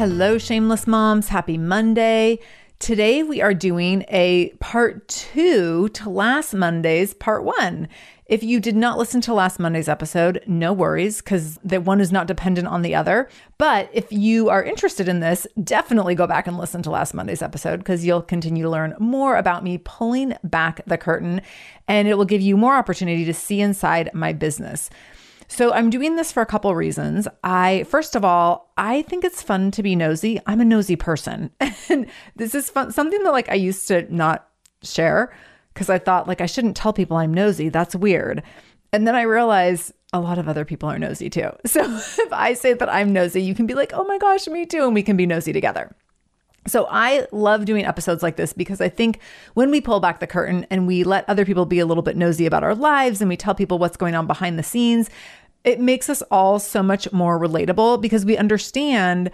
Hello, shameless moms. Happy Monday. Today we are doing a part two to last Monday's part one. If you did not listen to last Monday's episode, no worries, because the one is not dependent on the other. But if you are interested in this, definitely go back and listen to last Monday's episode because you'll continue to learn more about me pulling back the curtain and it will give you more opportunity to see inside my business. So I'm doing this for a couple reasons. I first of all, I think it's fun to be nosy. I'm a nosy person. and this is fun something that like I used to not share because I thought like I shouldn't tell people I'm nosy. That's weird. And then I realized a lot of other people are nosy too. So if I say that I'm nosy, you can be like, "Oh my gosh, me too," and we can be nosy together. So I love doing episodes like this because I think when we pull back the curtain and we let other people be a little bit nosy about our lives and we tell people what's going on behind the scenes, it makes us all so much more relatable because we understand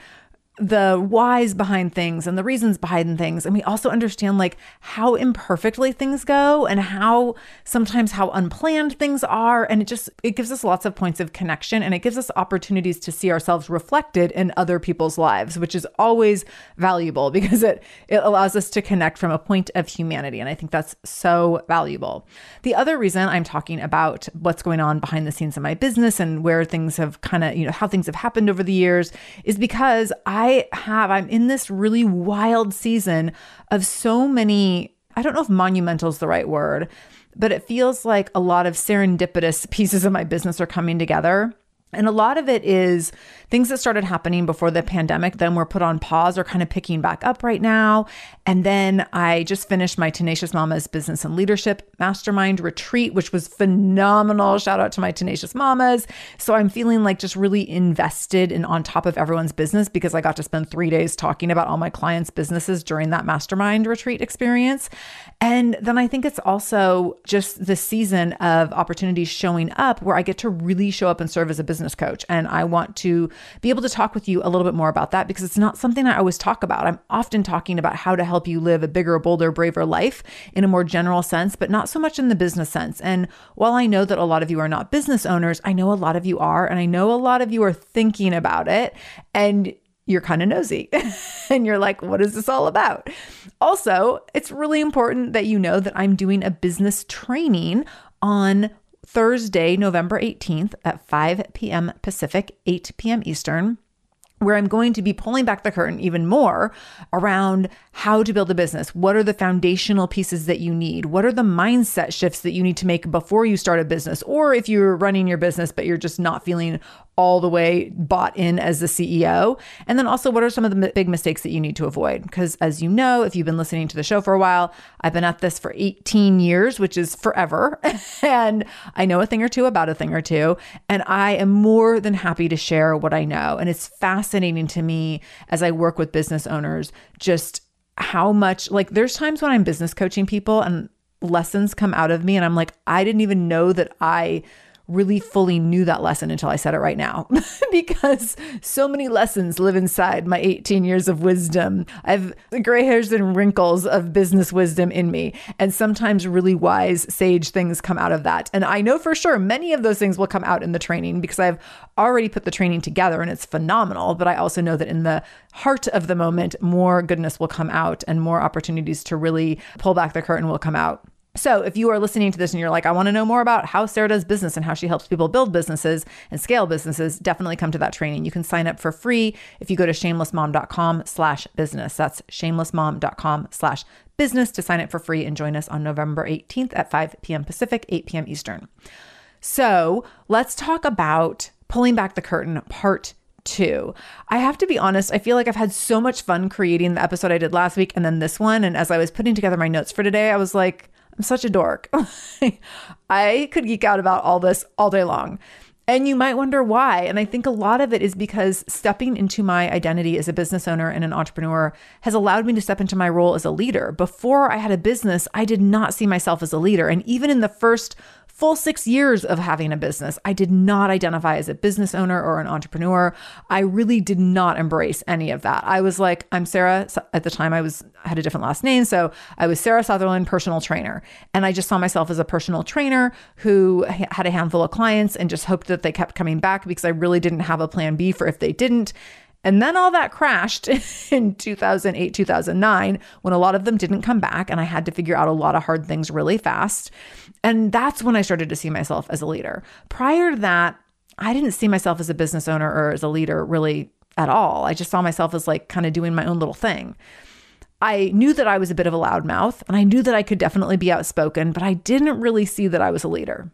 the whys behind things and the reasons behind things. And we also understand like how imperfectly things go and how sometimes how unplanned things are. And it just it gives us lots of points of connection and it gives us opportunities to see ourselves reflected in other people's lives which is always valuable because it it allows us to connect from a point of humanity. And I think that's so valuable. The other reason I'm talking about what's going on behind the scenes in my business and where things have kind of, you know, how things have happened over the years is because I I have, I'm in this really wild season of so many, I don't know if monumental is the right word, but it feels like a lot of serendipitous pieces of my business are coming together. And a lot of it is things that started happening before the pandemic, then were put on pause or kind of picking back up right now. And then I just finished my Tenacious Mamas Business and Leadership Mastermind retreat, which was phenomenal. Shout out to my Tenacious Mamas. So I'm feeling like just really invested and on top of everyone's business because I got to spend three days talking about all my clients' businesses during that mastermind retreat experience. And then I think it's also just the season of opportunities showing up where I get to really show up and serve as a business business coach. And I want to be able to talk with you a little bit more about that because it's not something I always talk about. I'm often talking about how to help you live a bigger, bolder, braver life in a more general sense, but not so much in the business sense. And while I know that a lot of you are not business owners, I know a lot of you are. And I know a lot of you are thinking about it. And you're kind of nosy and you're like, what is this all about? Also, it's really important that you know that I'm doing a business training on Thursday, November 18th at 5 p.m. Pacific, 8 p.m. Eastern where I'm going to be pulling back the curtain even more around how to build a business. What are the foundational pieces that you need? What are the mindset shifts that you need to make before you start a business? Or if you're running your business, but you're just not feeling all the way bought in as the CEO? And then also, what are some of the big mistakes that you need to avoid? Because as you know, if you've been listening to the show for a while, I've been at this for 18 years, which is forever. and I know a thing or two about a thing or two. And I am more than happy to share what I know. And it's fascinating to me as I work with business owners, just how much, like, there's times when I'm business coaching people and lessons come out of me, and I'm like, I didn't even know that I really fully knew that lesson until I said it right now because so many lessons live inside my 18 years of wisdom. I've gray hairs and wrinkles of business wisdom in me. And sometimes really wise, sage things come out of that. And I know for sure many of those things will come out in the training because I've already put the training together and it's phenomenal. But I also know that in the heart of the moment, more goodness will come out and more opportunities to really pull back the curtain will come out. So, if you are listening to this and you're like, I want to know more about how Sarah does business and how she helps people build businesses and scale businesses, definitely come to that training. You can sign up for free if you go to shamelessmom.com slash business. That's shamelessmom.com slash business to sign up for free and join us on November 18th at 5 p.m. Pacific, 8 p.m. Eastern. So, let's talk about pulling back the curtain part two. I have to be honest, I feel like I've had so much fun creating the episode I did last week and then this one. And as I was putting together my notes for today, I was like, I'm such a dork. I could geek out about all this all day long. And you might wonder why. And I think a lot of it is because stepping into my identity as a business owner and an entrepreneur has allowed me to step into my role as a leader. Before I had a business, I did not see myself as a leader. And even in the first full six years of having a business, I did not identify as a business owner or an entrepreneur. I really did not embrace any of that. I was like, I'm Sarah. At the time, I was had a different last name, so I was Sarah Sutherland, personal trainer, and I just saw myself as a personal trainer who had a handful of clients and just hoped that they kept coming back because I really didn't have a plan B for if they didn't. And then all that crashed in 2008, 2009, when a lot of them didn't come back. And I had to figure out a lot of hard things really fast. And that's when I started to see myself as a leader. Prior to that, I didn't see myself as a business owner or as a leader really at all. I just saw myself as like kind of doing my own little thing. I knew that I was a bit of a loudmouth and I knew that I could definitely be outspoken, but I didn't really see that I was a leader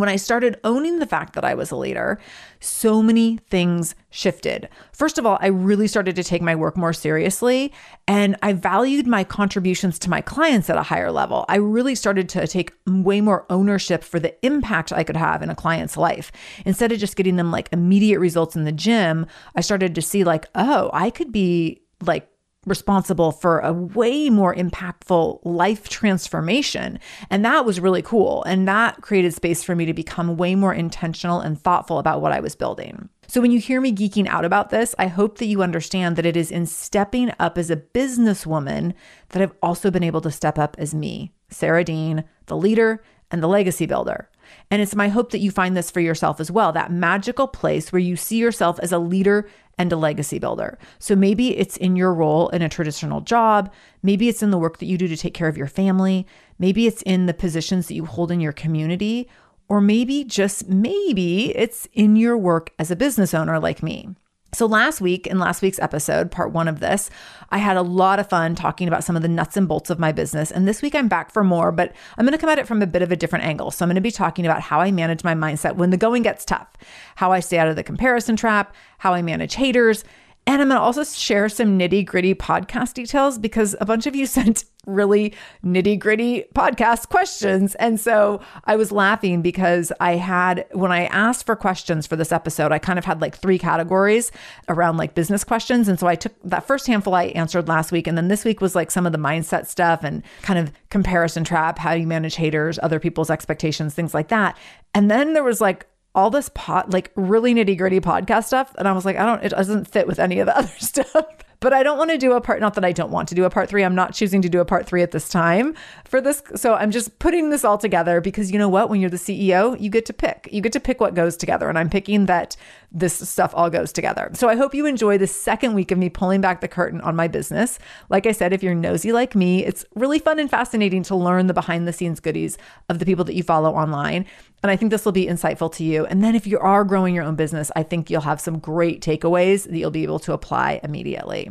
when I started owning the fact that I was a leader, so many things shifted. First of all, I really started to take my work more seriously and I valued my contributions to my clients at a higher level. I really started to take way more ownership for the impact I could have in a client's life. Instead of just getting them like immediate results in the gym, I started to see like, oh, I could be like responsible for a way more impactful life transformation. And that was really cool. And that created space for me to become way more intentional and thoughtful about what I was building. So, when you hear me geeking out about this, I hope that you understand that it is in stepping up as a businesswoman that I've also been able to step up as me, Sarah Dean, the leader and the legacy builder. And it's my hope that you find this for yourself as well that magical place where you see yourself as a leader and a legacy builder. So maybe it's in your role in a traditional job. Maybe it's in the work that you do to take care of your family. Maybe it's in the positions that you hold in your community. Or maybe, just maybe, it's in your work as a business owner like me. So, last week, in last week's episode, part one of this, I had a lot of fun talking about some of the nuts and bolts of my business. And this week, I'm back for more, but I'm going to come at it from a bit of a different angle. So, I'm going to be talking about how I manage my mindset when the going gets tough, how I stay out of the comparison trap, how I manage haters, and I'm going to also share some nitty gritty podcast details because a bunch of you sent really nitty gritty podcast questions. And so I was laughing because I had, when I asked for questions for this episode, I kind of had like three categories around like business questions. And so I took that first handful I answered last week. And then this week was like some of the mindset stuff and kind of comparison trap, how you manage haters, other people's expectations, things like that. And then there was like all this pot, like really nitty gritty podcast stuff. And I was like, I don't, it doesn't fit with any of the other stuff. But I don't want to do a part, not that I don't want to do a part three. I'm not choosing to do a part three at this time for this. So I'm just putting this all together because you know what? When you're the CEO, you get to pick. You get to pick what goes together. And I'm picking that this stuff all goes together. So I hope you enjoy the second week of me pulling back the curtain on my business. Like I said, if you're nosy like me, it's really fun and fascinating to learn the behind the scenes goodies of the people that you follow online. And I think this will be insightful to you. And then if you are growing your own business, I think you'll have some great takeaways that you'll be able to apply immediately.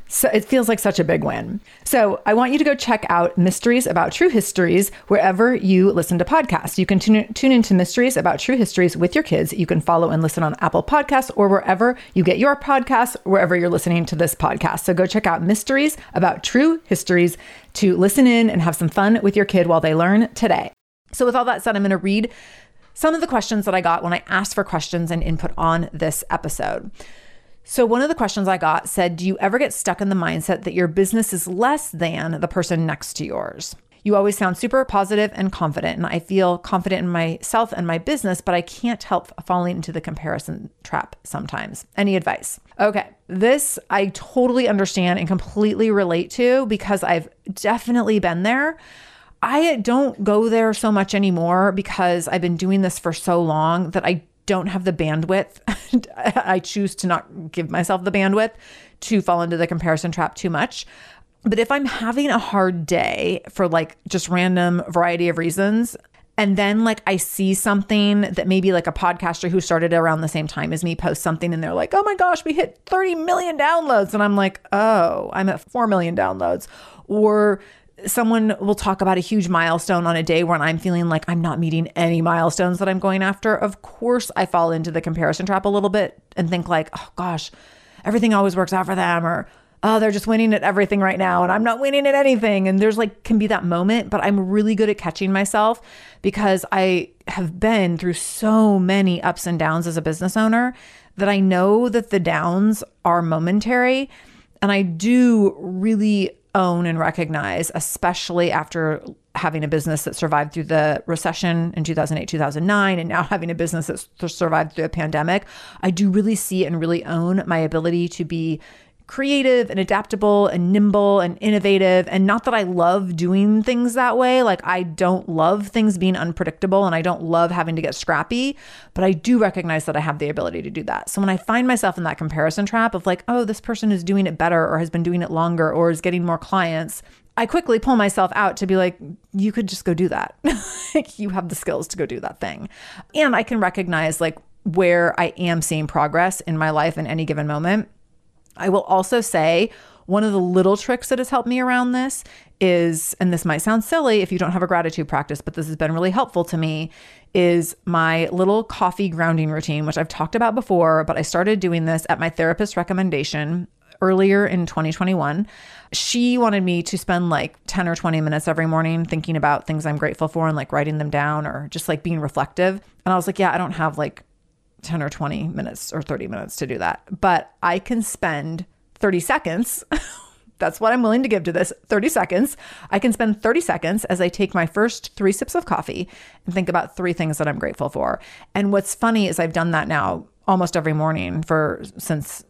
So it feels like such a big win. So I want you to go check out Mysteries About True Histories wherever you listen to podcasts. You can tune, tune into Mysteries About True Histories with your kids. You can follow and listen on Apple Podcasts or wherever you get your podcasts, wherever you're listening to this podcast. So go check out Mysteries About True Histories to listen in and have some fun with your kid while they learn today. So with all that said, I'm going to read some of the questions that I got when I asked for questions and input on this episode. So, one of the questions I got said, Do you ever get stuck in the mindset that your business is less than the person next to yours? You always sound super positive and confident, and I feel confident in myself and my business, but I can't help falling into the comparison trap sometimes. Any advice? Okay, this I totally understand and completely relate to because I've definitely been there. I don't go there so much anymore because I've been doing this for so long that I don't have the bandwidth. I choose to not give myself the bandwidth to fall into the comparison trap too much. But if I'm having a hard day for like just random variety of reasons, and then like I see something that maybe like a podcaster who started around the same time as me post something and they're like, "Oh my gosh, we hit 30 million downloads." And I'm like, "Oh, I'm at 4 million downloads." Or someone will talk about a huge milestone on a day when I'm feeling like I'm not meeting any milestones that I'm going after. Of course, I fall into the comparison trap a little bit and think like, oh gosh, everything always works out for them or oh, they're just winning at everything right now and I'm not winning at anything. And there's like, can be that moment, but I'm really good at catching myself because I have been through so many ups and downs as a business owner that I know that the downs are momentary. And I do really own and recognize, especially after having a business that survived through the recession in 2008, 2009, and now having a business that survived through a pandemic, I do really see and really own my ability to be creative and adaptable and nimble and innovative. And not that I love doing things that way. Like, I don't love things being unpredictable and I don't love having to get scrappy, but I do recognize that I have the ability to do that. So when I find myself in that comparison trap of like, oh, this person is doing it better or has been doing it longer or is getting more clients, I quickly pull myself out to be like, you could just go do that. you have the skills to go do that thing. And I can recognize like where I am seeing progress in my life in any given moment I will also say one of the little tricks that has helped me around this is, and this might sound silly if you don't have a gratitude practice, but this has been really helpful to me, is my little coffee grounding routine, which I've talked about before, but I started doing this at my therapist's recommendation earlier in 2021. She wanted me to spend like 10 or 20 minutes every morning thinking about things I'm grateful for and like writing them down or just like being reflective. And I was like, yeah, I don't have like 10 or 20 minutes or 30 minutes to do that. But I can spend 30 seconds. That's what I'm willing to give to this 30 seconds. I can spend 30 seconds as I take my first three sips of coffee and think about three things that I'm grateful for. And what's funny is I've done that now almost every morning for since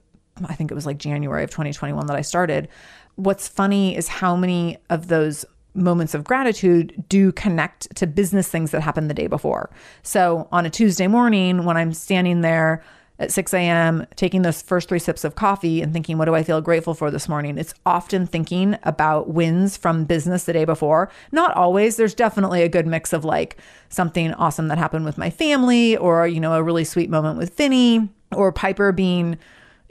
I think it was like January of 2021 that I started. What's funny is how many of those moments of gratitude do connect to business things that happened the day before. So on a Tuesday morning, when I'm standing there at 6 a.m., taking those first three sips of coffee and thinking, what do I feel grateful for this morning? It's often thinking about wins from business the day before. Not always. There's definitely a good mix of like something awesome that happened with my family or, you know, a really sweet moment with Finny or Piper being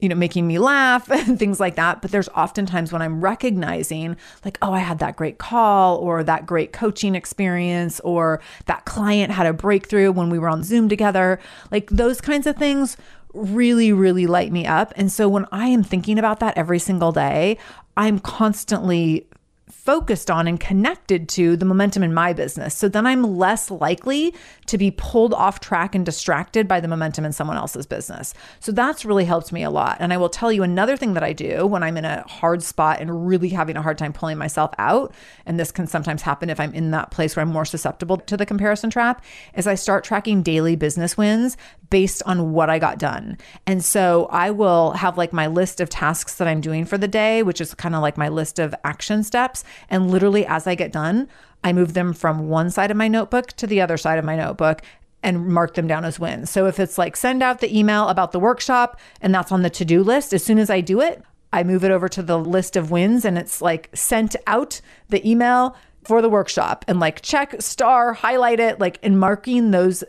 you know, making me laugh and things like that. But there's oftentimes when I'm recognizing, like, oh, I had that great call or that great coaching experience or that client had a breakthrough when we were on Zoom together. Like those kinds of things really, really light me up. And so when I am thinking about that every single day, I'm constantly focused on and connected to the momentum in my business. So then I'm less likely to be pulled off track and distracted by the momentum in someone else's business. So that's really helped me a lot. And I will tell you another thing that I do when I'm in a hard spot and really having a hard time pulling myself out, and this can sometimes happen if I'm in that place where I'm more susceptible to the comparison trap, is I start tracking daily business wins based on what I got done. And so I will have like my list of tasks that I'm doing for the day, which is kind of like my list of action steps. And literally, as I get done, I move them from one side of my notebook to the other side of my notebook and mark them down as wins. So if it's like send out the email about the workshop and that's on the to do list, as soon as I do it, I move it over to the list of wins and it's like sent out the email for the workshop and like check, star, highlight it, like in marking those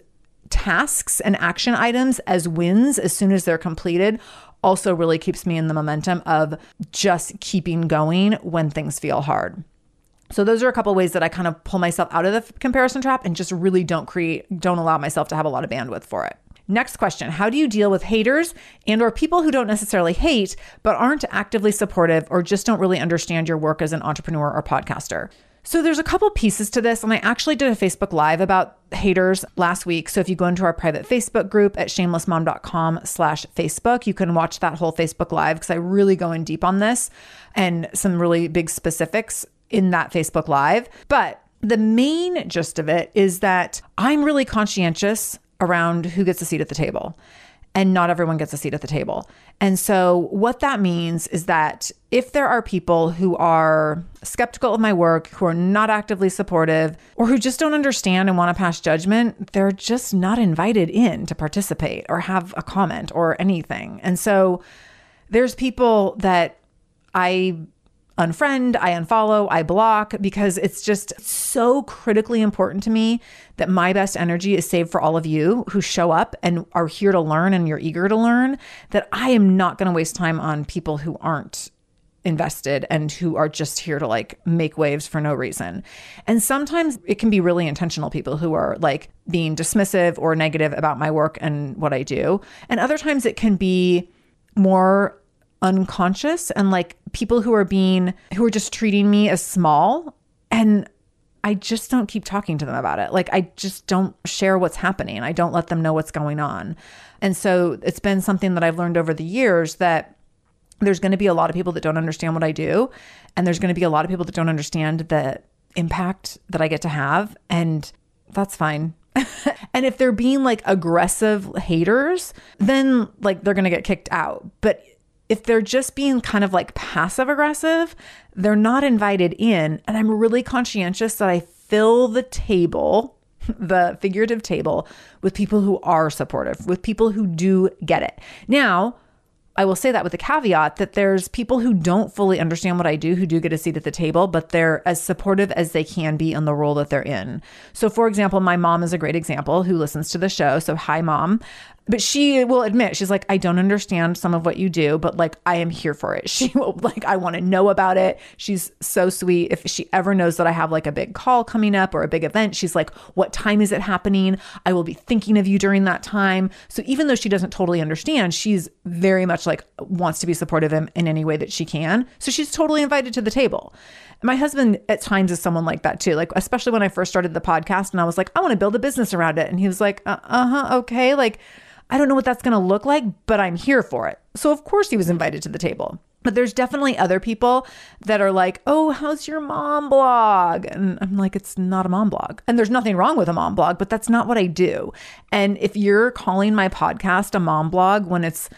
tasks and action items as wins as soon as they're completed also really keeps me in the momentum of just keeping going when things feel hard. So those are a couple ways that I kind of pull myself out of the comparison trap and just really don't create don't allow myself to have a lot of bandwidth for it. Next question, how do you deal with haters and or people who don't necessarily hate but aren't actively supportive or just don't really understand your work as an entrepreneur or podcaster? So there's a couple pieces to this, and I actually did a Facebook Live about haters last week. So if you go into our private Facebook group at shamelessmom.com slash Facebook, you can watch that whole Facebook Live because I really go in deep on this and some really big specifics in that Facebook Live. But the main gist of it is that I'm really conscientious around who gets a seat at the table and not everyone gets a seat at the table. And so, what that means is that if there are people who are skeptical of my work, who are not actively supportive, or who just don't understand and want to pass judgment, they're just not invited in to participate or have a comment or anything. And so, there's people that I unfriend, I unfollow, I block because it's just so critically important to me that my best energy is saved for all of you who show up and are here to learn and you're eager to learn that I am not going to waste time on people who aren't invested and who are just here to like make waves for no reason. And sometimes it can be really intentional people who are like being dismissive or negative about my work and what I do. And other times it can be more unconscious and like people who are being who are just treating me as small and I just don't keep talking to them about it. Like I just don't share what's happening. I don't let them know what's going on. And so it's been something that I've learned over the years that there's going to be a lot of people that don't understand what I do and there's going to be a lot of people that don't understand the impact that I get to have and that's fine. and if they're being like aggressive haters, then like they're going to get kicked out. But if they're just being kind of like passive aggressive, they're not invited in. And I'm really conscientious that I fill the table, the figurative table, with people who are supportive, with people who do get it. Now, I will say that with a caveat that there's people who don't fully understand what I do who do get a seat at the table, but they're as supportive as they can be in the role that they're in. So, for example, my mom is a great example who listens to the show. So, hi, mom but she will admit she's like i don't understand some of what you do but like i am here for it. She will like i want to know about it. She's so sweet. If she ever knows that i have like a big call coming up or a big event she's like what time is it happening? I will be thinking of you during that time. So even though she doesn't totally understand she's very much like wants to be supportive in, in any way that she can. So she's totally invited to the table my husband at times is someone like that too. Like, especially when I first started the podcast and I was like, I want to build a business around it. And he was like, uh huh, okay. Like, I don't know what that's going to look like, but I'm here for it. So, of course, he was invited to the table. But there's definitely other people that are like, oh, how's your mom blog? And I'm like, it's not a mom blog. And there's nothing wrong with a mom blog, but that's not what I do. And if you're calling my podcast a mom blog when it's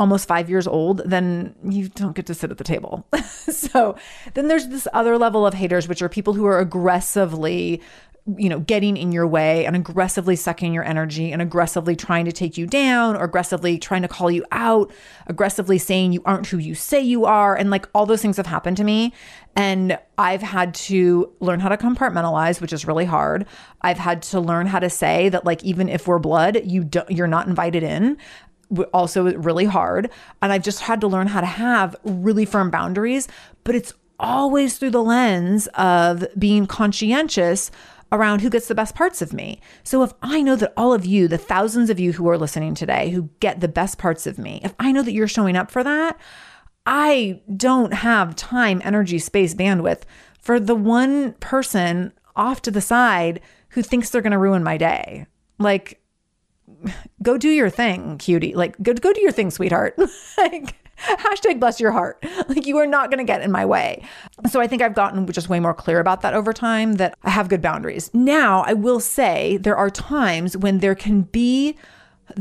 almost five years old, then you don't get to sit at the table. so then there's this other level of haters, which are people who are aggressively you know, getting in your way and aggressively sucking your energy and aggressively trying to take you down or aggressively trying to call you out, aggressively saying you aren't who you say you are. And like all those things have happened to me. And I've had to learn how to compartmentalize, which is really hard. I've had to learn how to say that, like, even if we're blood, you don't, you're not invited in also really hard. And I've just had to learn how to have really firm boundaries, but it's always through the lens of being conscientious around who gets the best parts of me. So if I know that all of you, the thousands of you who are listening today, who get the best parts of me, if I know that you're showing up for that, I don't have time, energy, space, bandwidth for the one person off to the side who thinks they're going to ruin my day. Like, go do your thing, cutie. Like, go, go do your thing, sweetheart. like, hashtag bless your heart. Like you are not going to get in my way. So I think I've gotten just way more clear about that over time that I have good boundaries. Now, I will say there are times when there can be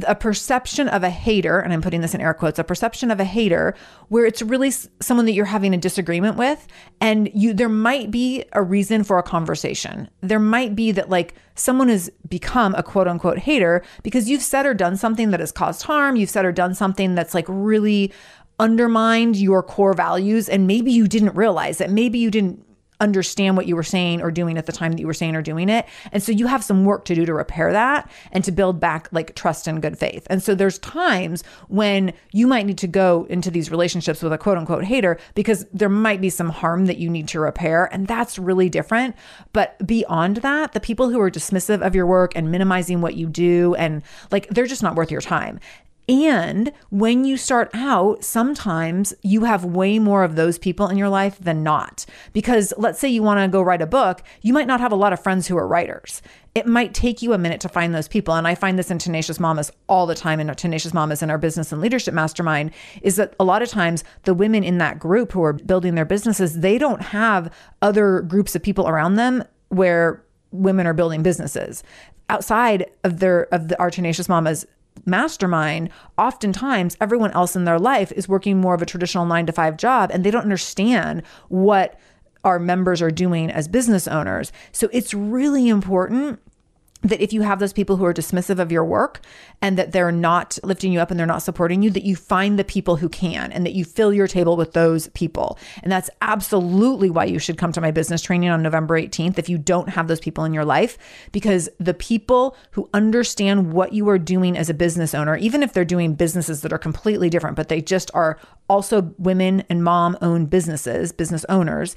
a perception of a hater, and I'm putting this in air quotes, a perception of a hater where it's really someone that you're having a disagreement with and you there might be a reason for a conversation. There might be that like someone has become a quote unquote hater because you've said or done something that has caused harm, you've said or done something that's like really undermined your core values and maybe you didn't realize it. Maybe you didn't understand what you were saying or doing at the time that you were saying or doing it. And so you have some work to do to repair that and to build back like trust and good faith. And so there's times when you might need to go into these relationships with a quote unquote hater because there might be some harm that you need to repair. And that's really different. But beyond that, the people who are dismissive of your work and minimizing what you do and like they're just not worth your time. And when you start out, sometimes you have way more of those people in your life than not. Because let's say you want to go write a book, you might not have a lot of friends who are writers. It might take you a minute to find those people. And I find this in Tenacious Mamas all the time in our Tenacious Mamas in our business and leadership mastermind is that a lot of times the women in that group who are building their businesses, they don't have other groups of people around them where women are building businesses outside of their of the our tenacious mamas mastermind, oftentimes everyone else in their life is working more of a traditional nine to five job and they don't understand what our members are doing as business owners. So it's really important that if you have those people who are dismissive of your work and that they're not lifting you up and they're not supporting you, that you find the people who can and that you fill your table with those people. And that's absolutely why you should come to my business training on November 18th if you don't have those people in your life, because the people who understand what you are doing as a business owner, even if they're doing businesses that are completely different, but they just are also women and mom owned businesses, business owners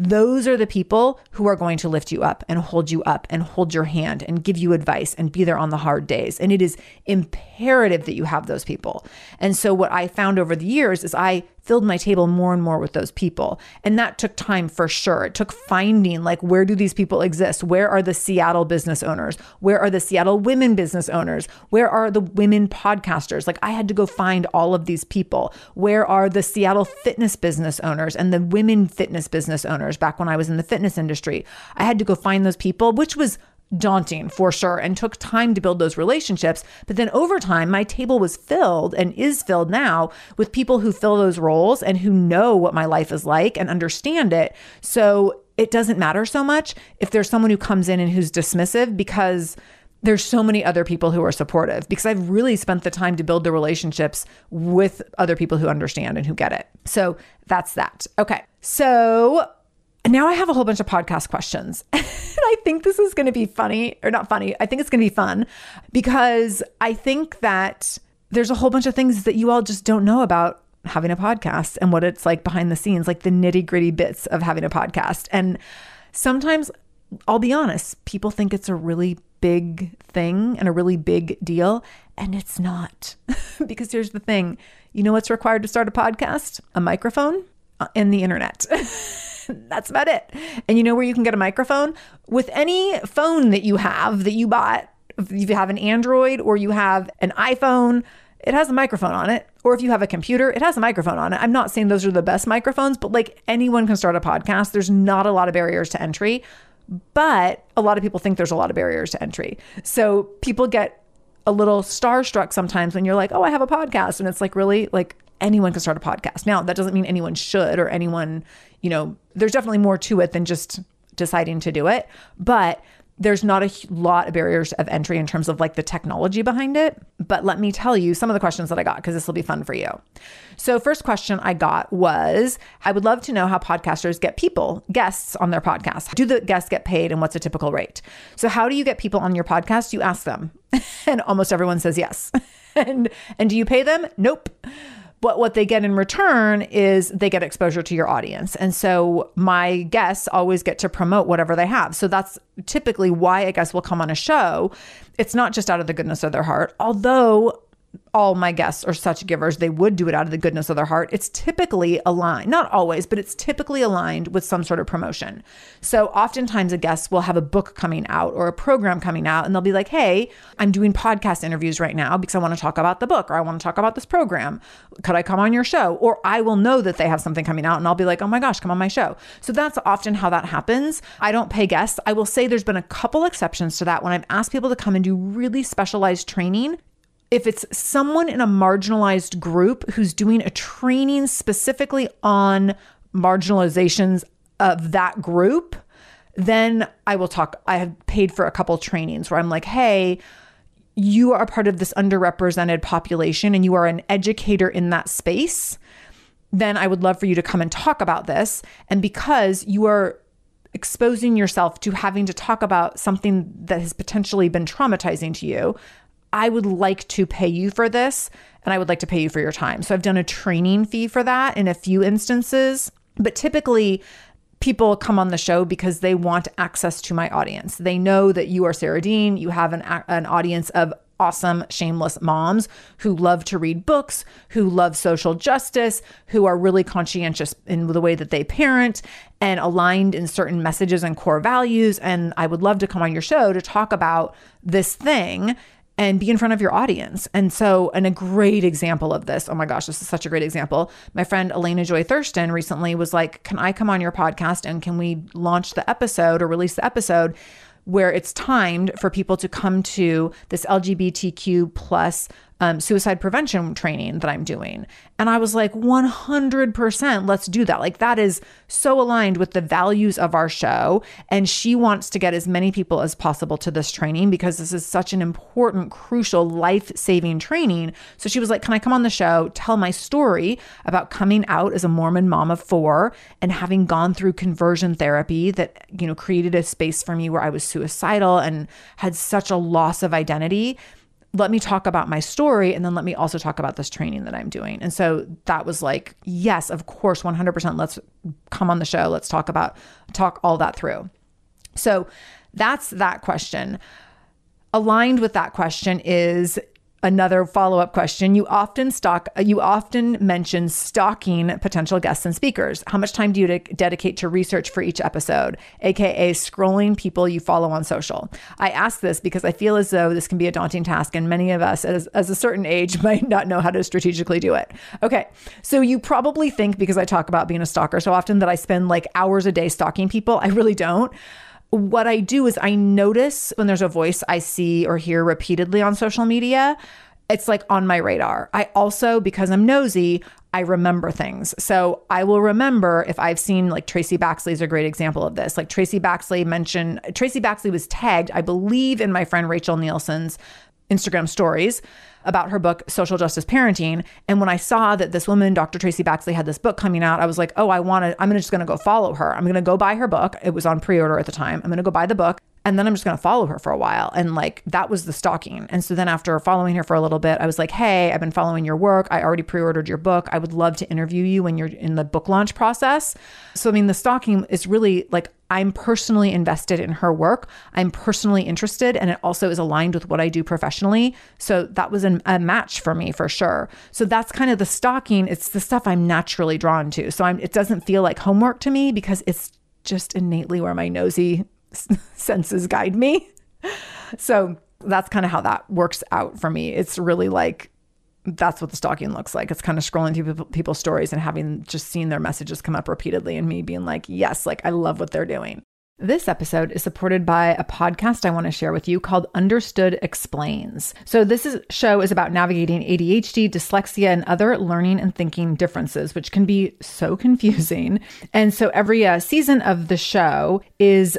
those are the people who are going to lift you up and hold you up and hold your hand and give you advice and be there on the hard days. And it is imperative that you have those people. And so, what I found over the years is I filled my table more and more with those people. And that took time for sure. It took finding like where do these people exist? Where are the Seattle business owners? Where are the Seattle women business owners? Where are the women podcasters? Like I had to go find all of these people. Where are the Seattle fitness business owners and the women fitness business owners back when I was in the fitness industry? I had to go find those people, which was daunting for sure and took time to build those relationships. But then over time, my table was filled and is filled now with people who fill those roles and who know what my life is like and understand it. So it doesn't matter so much if there's someone who comes in and who's dismissive because there's so many other people who are supportive because I've really spent the time to build the relationships with other people who understand and who get it. So that's that. Okay. So now I have a whole bunch of podcast questions. and I think this is going to be funny, or not funny. I think it's going to be fun because I think that there's a whole bunch of things that you all just don't know about having a podcast and what it's like behind the scenes, like the nitty gritty bits of having a podcast. And sometimes, I'll be honest, people think it's a really big thing and a really big deal. And it's not. because here's the thing you know what's required to start a podcast? A microphone uh, and the internet. That's about it. And you know where you can get a microphone? With any phone that you have that you bought, if you have an Android or you have an iPhone, it has a microphone on it. Or if you have a computer, it has a microphone on it. I'm not saying those are the best microphones, but like anyone can start a podcast. There's not a lot of barriers to entry, but a lot of people think there's a lot of barriers to entry. So people get a little starstruck sometimes when you're like, oh, I have a podcast. And it's like, really? Like, anyone can start a podcast. Now, that doesn't mean anyone should or anyone, you know, there's definitely more to it than just deciding to do it. But there's not a lot of barriers of entry in terms of like the technology behind it. But let me tell you some of the questions that I got because this will be fun for you. So, first question I got was I would love to know how podcasters get people, guests on their podcast. Do the guests get paid and what's a typical rate? So, how do you get people on your podcast? You ask them, and almost everyone says yes. and and do you pay them? Nope. But what they get in return is they get exposure to your audience. And so my guests always get to promote whatever they have. So that's typically why a guest will come on a show. It's not just out of the goodness of their heart, although all my guests are such givers, they would do it out of the goodness of their heart. It's typically aligned, not always, but it's typically aligned with some sort of promotion. So oftentimes a guest will have a book coming out or a program coming out, and they'll be like, Hey, I'm doing podcast interviews right now because I want to talk about the book or I want to talk about this program. Could I come on your show? Or I will know that they have something coming out and I'll be like, Oh my gosh, come on my show. So that's often how that happens. I don't pay guests. I will say there's been a couple exceptions to that when I've asked people to come and do really specialized training if it's someone in a marginalized group who's doing a training specifically on marginalizations of that group, then I will talk. I have paid for a couple trainings where I'm like, hey, you are part of this underrepresented population and you are an educator in that space. Then I would love for you to come and talk about this. And because you are exposing yourself to having to talk about something that has potentially been traumatizing to you, I would like to pay you for this and I would like to pay you for your time. So I've done a training fee for that in a few instances, but typically people come on the show because they want access to my audience. They know that you are Sarah Dean, you have an an audience of awesome, shameless moms who love to read books, who love social justice, who are really conscientious in the way that they parent and aligned in certain messages and core values. And I would love to come on your show to talk about this thing and be in front of your audience. And so, and a great example of this, oh my gosh, this is such a great example. My friend Elena Joy Thurston recently was like, Can I come on your podcast and can we launch the episode or release the episode? Where it's timed for people to come to this LGBTQ plus um, suicide prevention training that I'm doing. And I was like, 100%, let's do that. Like, that is so aligned with the values of our show. And she wants to get as many people as possible to this training because this is such an important, crucial, life saving training. So she was like, Can I come on the show, tell my story about coming out as a Mormon mom of four and having gone through conversion therapy that, you know, created a space for me where I was suicidal and had such a loss of identity let me talk about my story and then let me also talk about this training that I'm doing. And so that was like, yes, of course, 100%. Let's come on the show. Let's talk about, talk all that through. So that's that question. Aligned with that question is another follow-up question. You often stock you often mention stalking potential guests and speakers. How much time do you de- dedicate to research for each episode aka scrolling people you follow on social? I ask this because i feel as though this can be a daunting task and many of us as, as a certain age might not know how to strategically do it. Okay so you probably think because i talk about being a stalker so often that i spend like hours a day stalking people. I really don't what I do is I notice when there's a voice I see or hear repeatedly on social media, it's like on my radar. I also, because I'm nosy, I remember things. So I will remember if I've seen like Traci Baxley is a great example of this. Like Traci Baxley mentioned, Traci Baxley was tagged, I believe, in my friend Rachel Nielsen's Instagram stories about her book, Social Justice Parenting. And when I saw that this woman, Dr. Traci Baxley, had this book coming out, I was like, oh, I want to, I'm just going to go follow her. I'm going to go buy her book. It was on pre order at the time. I'm going to go buy the book and then I'm just going to follow her for a while. And like that was the stalking. And so then after following her for a little bit, I was like, hey, I've been following your work. I already pre ordered your book. I would love to interview you when you're in the book launch process. So, I mean, the stalking is really like I'm personally invested in her work. I'm personally interested, and it also is aligned with what I do professionally. So that was an, a match for me for sure. So that's kind of the stalking. It's the stuff I'm naturally drawn to. So I'm, it doesn't feel like homework to me because it's just innately where my nosy senses guide me. So that's kind of how that works out for me. It's really like that's what the stalking looks like. It's kind of scrolling through people's stories and having just seen their messages come up repeatedly and me being like, yes, like I love what they're doing. This episode is supported by a podcast I want to share with you called Understood Explains. So this is, show is about navigating ADHD, dyslexia, and other learning and thinking differences, which can be so confusing. And so every uh, season of the show is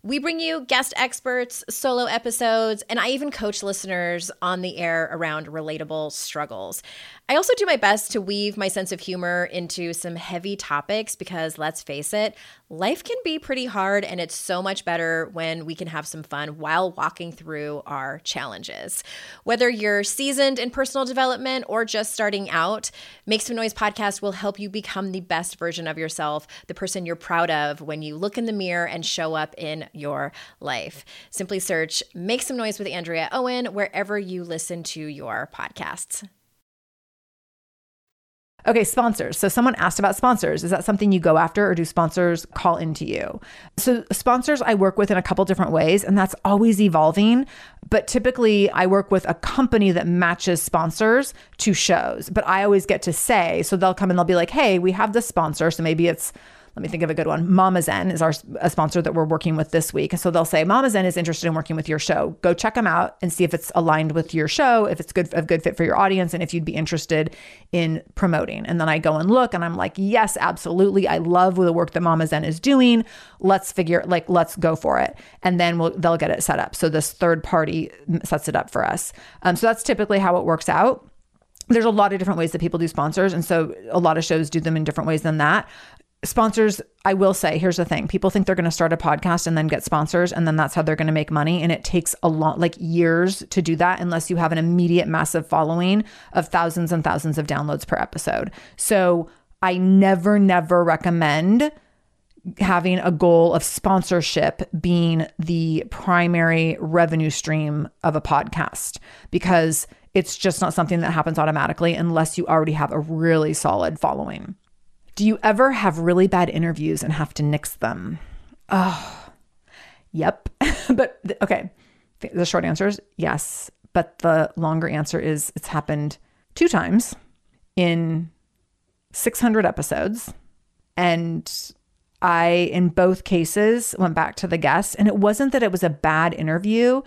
We bring you guest experts, solo episodes, and I even coach listeners on the air around relatable struggles. I also do my best to weave my sense of humor into some heavy topics because let's face it, life can be pretty hard and it's so much better when we can have some fun while walking through our challenges. Whether you're seasoned in personal development or just starting out, Make Some Noise podcast will help you become the best version of yourself, the person you're proud of when you look in the mirror and show up in your life. Simply search Make Some Noise with Andrea Owen wherever you listen to your podcasts. Okay, sponsors. So someone asked about sponsors. Is that something you go after or do sponsors call into you? So sponsors I work with in a couple different ways and that's always evolving, but typically I work with a company that matches sponsors to shows, but I always get to say, so they'll come and they'll be like, "Hey, we have this sponsor." So maybe it's let me think of a good one. Mama Zen is our a sponsor that we're working with this week. And so they'll say Mama Zen is interested in working with your show. Go check them out and see if it's aligned with your show, if it's good a good fit for your audience, and if you'd be interested in promoting. And then I go and look, and I'm like, yes, absolutely. I love the work that Mama Zen is doing. Let's figure like let's go for it, and then we'll they'll get it set up. So this third party sets it up for us. Um, so that's typically how it works out there's a lot of different ways that people do sponsors. And so a lot of shows do them in different ways than that. Sponsors, I will say, here's the thing people think they're going to start a podcast and then get sponsors, and then that's how they're going to make money. And it takes a lot, like years to do that, unless you have an immediate massive following of thousands and thousands of downloads per episode. So I never, never recommend having a goal of sponsorship being the primary revenue stream of a podcast because it's just not something that happens automatically unless you already have a really solid following. Do you ever have really bad interviews and have to nix them? Oh, yep. but okay, the short answer is yes. But the longer answer is it's happened two times in 600 episodes. And I, in both cases, went back to the guest. And it wasn't that it was a bad interview,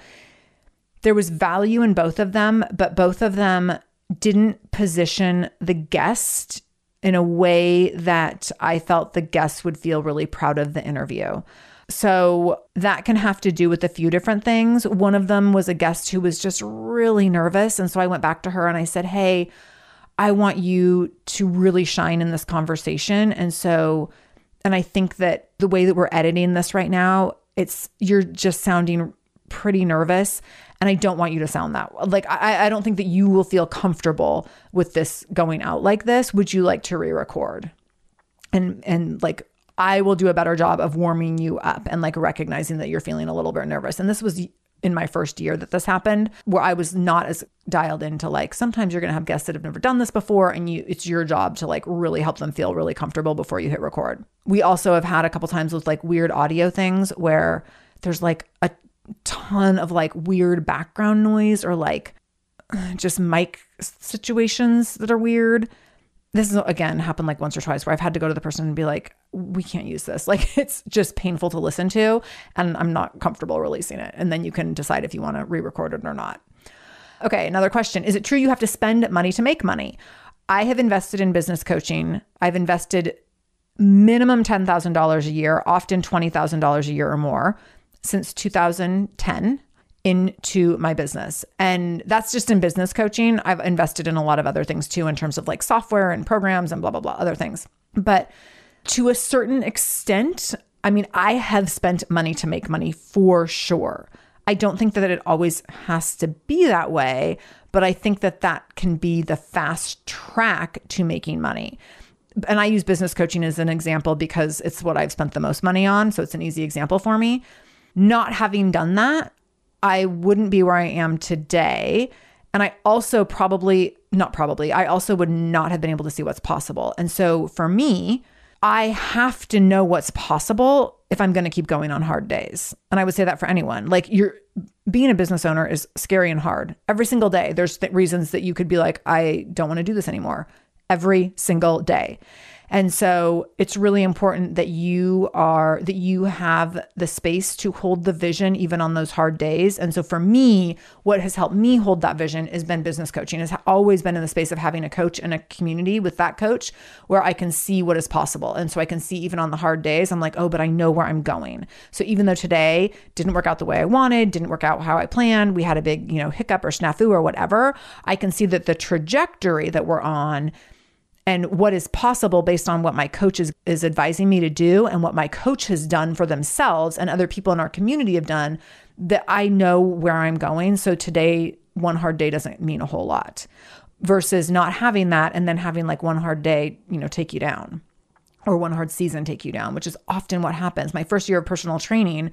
there was value in both of them, but both of them didn't position the guest in a way that I felt the guest would feel really proud of the interview. So that can have to do with a few different things. One of them was a guest who was just really nervous. And so I went back to her and I said, Hey, I want you to really shine in this conversation. And so, and I think that the way that we're editing this right now, it's you're just sounding pretty nervous and I don't want you to sound that like I, I don't think that you will feel comfortable with this going out like this. Would you like to re-record? And and like I will do a better job of warming you up and like recognizing that you're feeling a little bit nervous. And this was in my first year that this happened where I was not as dialed into like sometimes you're going to have guests that have never done this before and you it's your job to like really help them feel really comfortable before you hit record. We also have had a couple times with like weird audio things where there's like a ton of like weird background noise or like just mic situations that are weird. This is again happened like once or twice where I've had to go to the person and be like, we can't use this. Like it's just painful to listen to and I'm not comfortable releasing it. And then you can decide if you want to re-record it or not. Okay, another question. Is it true you have to spend money to make money? I have invested in business coaching. I've invested minimum $10,000 a year, often $20,000 a year or more since 2010 into my business. And that's just in business coaching. I've invested in a lot of other things too, in terms of like software and programs and blah, blah, blah, other things. But to a certain extent, I mean, I have spent money to make money for sure. I don't think that it always has to be that way, but I think that that can be the fast track to making money. And I use business coaching as an example because it's what I've spent the most money on. So it's an easy example for me. Not having done that, I wouldn't be where I am today. And I also probably, not probably, I also would not have been able to see what's possible. And so for me, I have to know what's possible if I'm going to keep going on hard days. And I would say that for anyone. Like you're being a business owner is scary and hard. Every single day there's th- reasons that you could be like I don't want to do this anymore. Every single day. And so it's really important that you are, that you have the space to hold the vision even on those hard days. And so for me, what has helped me hold that vision has been business coaching, has always been in the space of having a coach and a community with that coach where I can see what is possible. And so I can see even on the hard days, I'm like, oh, but I know where I'm going. So even though today didn't work out the way I wanted, didn't work out how I planned, we had a big, you know, hiccup or snafu or whatever, I can see that the trajectory that we're on and what is possible based on what my coach is, is advising me to do and what my coach has done for themselves and other people in our community have done that I know where I'm going. So today, one hard day doesn't mean a whole lot versus not having that and then having like one hard day, you know, take you down or one hard season take you down, which is often what happens. My first year of personal training,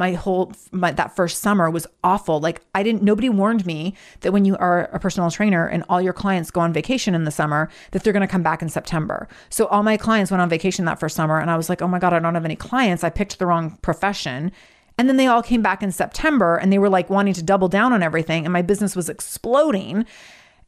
my whole my, that first summer was awful. Like I didn't nobody warned me that when you are a personal trainer and all your clients go on vacation in the summer that they're going to come back in September. So all my clients went on vacation that first summer and I was like, "Oh my god, I don't have any clients. I picked the wrong profession." And then they all came back in September and they were like wanting to double down on everything and my business was exploding.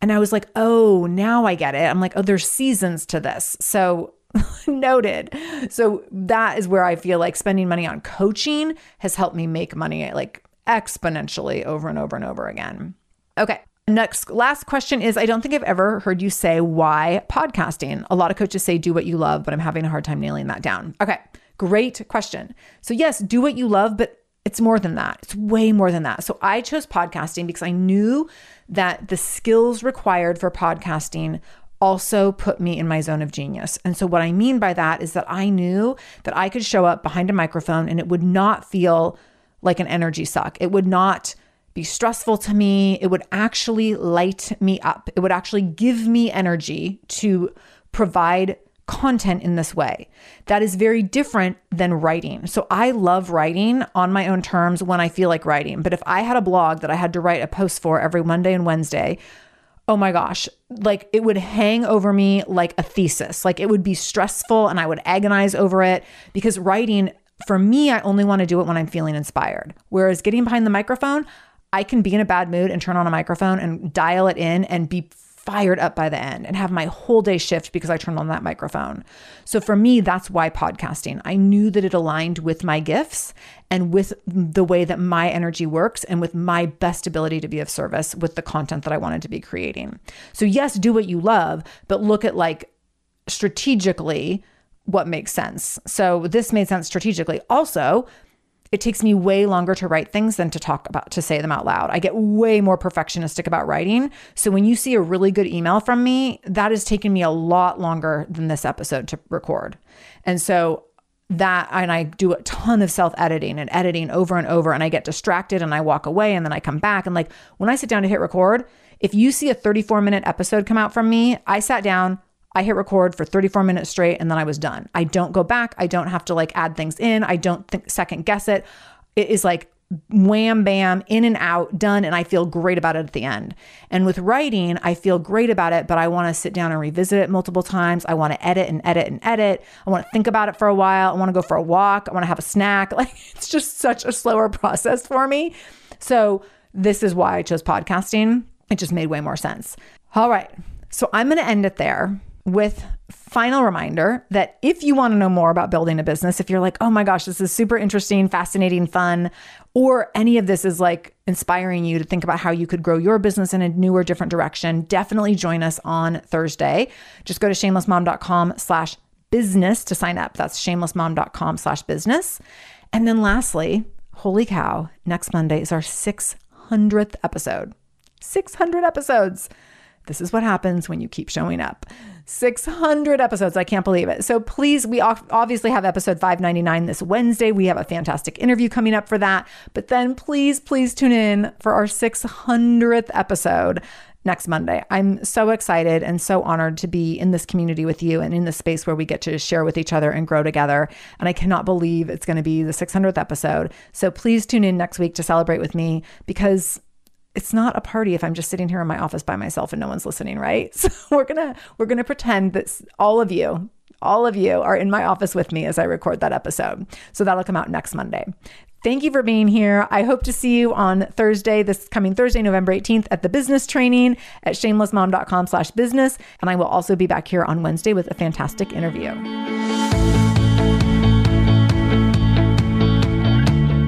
And I was like, "Oh, now I get it." I'm like, "Oh, there's seasons to this." So Noted. So that is where I feel like spending money on coaching has helped me make money like exponentially over and over and over again. Okay. Next, last question is I don't think I've ever heard you say why podcasting. A lot of coaches say do what you love, but I'm having a hard time nailing that down. Okay, great question. So, yes, do what you love, but it's more than that. It's way more than that. So, I chose podcasting because I knew that the skills required for podcasting also put me in my zone of genius. And so, what I mean by that is that I knew that I could show up behind a microphone and it would not feel like an energy suck. It would not be stressful to me. It would actually light me up. It would actually give me energy to provide content in this way. That is very different than writing. So I love writing on my own terms when I feel like writing. But if I had a blog that I had to write a post for every Monday and Wednesday, oh my gosh, like it would hang over me like a thesis. Like it would be stressful and I would agonize over it because writing for me, I only want to do it when I'm feeling inspired. Whereas getting behind the microphone, I can be in a bad mood and turn on a microphone and dial it in and be fired up by the end and have my whole day shift because I turned on that microphone. So for me, that's why podcasting. I knew that it aligned with my gifts and with the way that my energy works and with my best ability to be of service with the content that I wanted to be creating. So yes, do what you love, but look at like strategically what makes sense. So this made sense strategically. Also, it takes me way longer to write things than to talk about to say them out loud. I get way more perfectionistic about writing. So when you see a really good email from me, that has taken me a lot longer than this episode to record. And so that and I do a ton of self-editing and editing over and over and I get distracted and I walk away and then I come back and like when I sit down to hit record, if you see a 34 minute episode come out from me, I sat down, I hit record for 34 minutes straight and then I was done. I don't go back. I don't have to like add things in. I don't think second guess it. It is like wham bam in and out done and I feel great about it at the end. And with writing, I feel great about it, but I want to sit down and revisit it multiple times. I want to edit and edit and edit. I want to think about it for a while. I want to go for a walk. I want to have a snack. Like it's just such a slower process for me. So this is why I chose podcasting. It just made way more sense. All right. So I'm going to end it there with final reminder that if you want to know more about building a business, if you're like, oh my gosh, this is super interesting, fascinating, fun, or any of this is like inspiring you to think about how you could grow your business in a new or different direction, definitely join us on Thursday. Just go to shamelessmom.com slash business to sign up. That's shamelessmom.com slash business. And then lastly, holy cow, next Monday is our 600th episode. 600 episodes. This is what happens when you keep showing up. 600 episodes. I can't believe it. So please, we obviously have episode 599 this Wednesday. We have a fantastic interview coming up for that. But then please, please tune in for our 600th episode next Monday. I'm so excited and so honored to be in this community with you and in the space where we get to share with each other and grow together. And I cannot believe it's going to be the 600th episode. So please tune in next week to celebrate with me because it's not a party if I'm just sitting here in my office by myself and no one's listening, right? So we're to we're to pretend that all of you, all of you are in my office with me as I record that episode. So that'll come out next Monday. Thank you for being here. I hope to see you on Thursday, this coming Thursday, November 18th at the business training at shamelessmom.com slash business. And I will also be back here on Wednesday with a fantastic interview.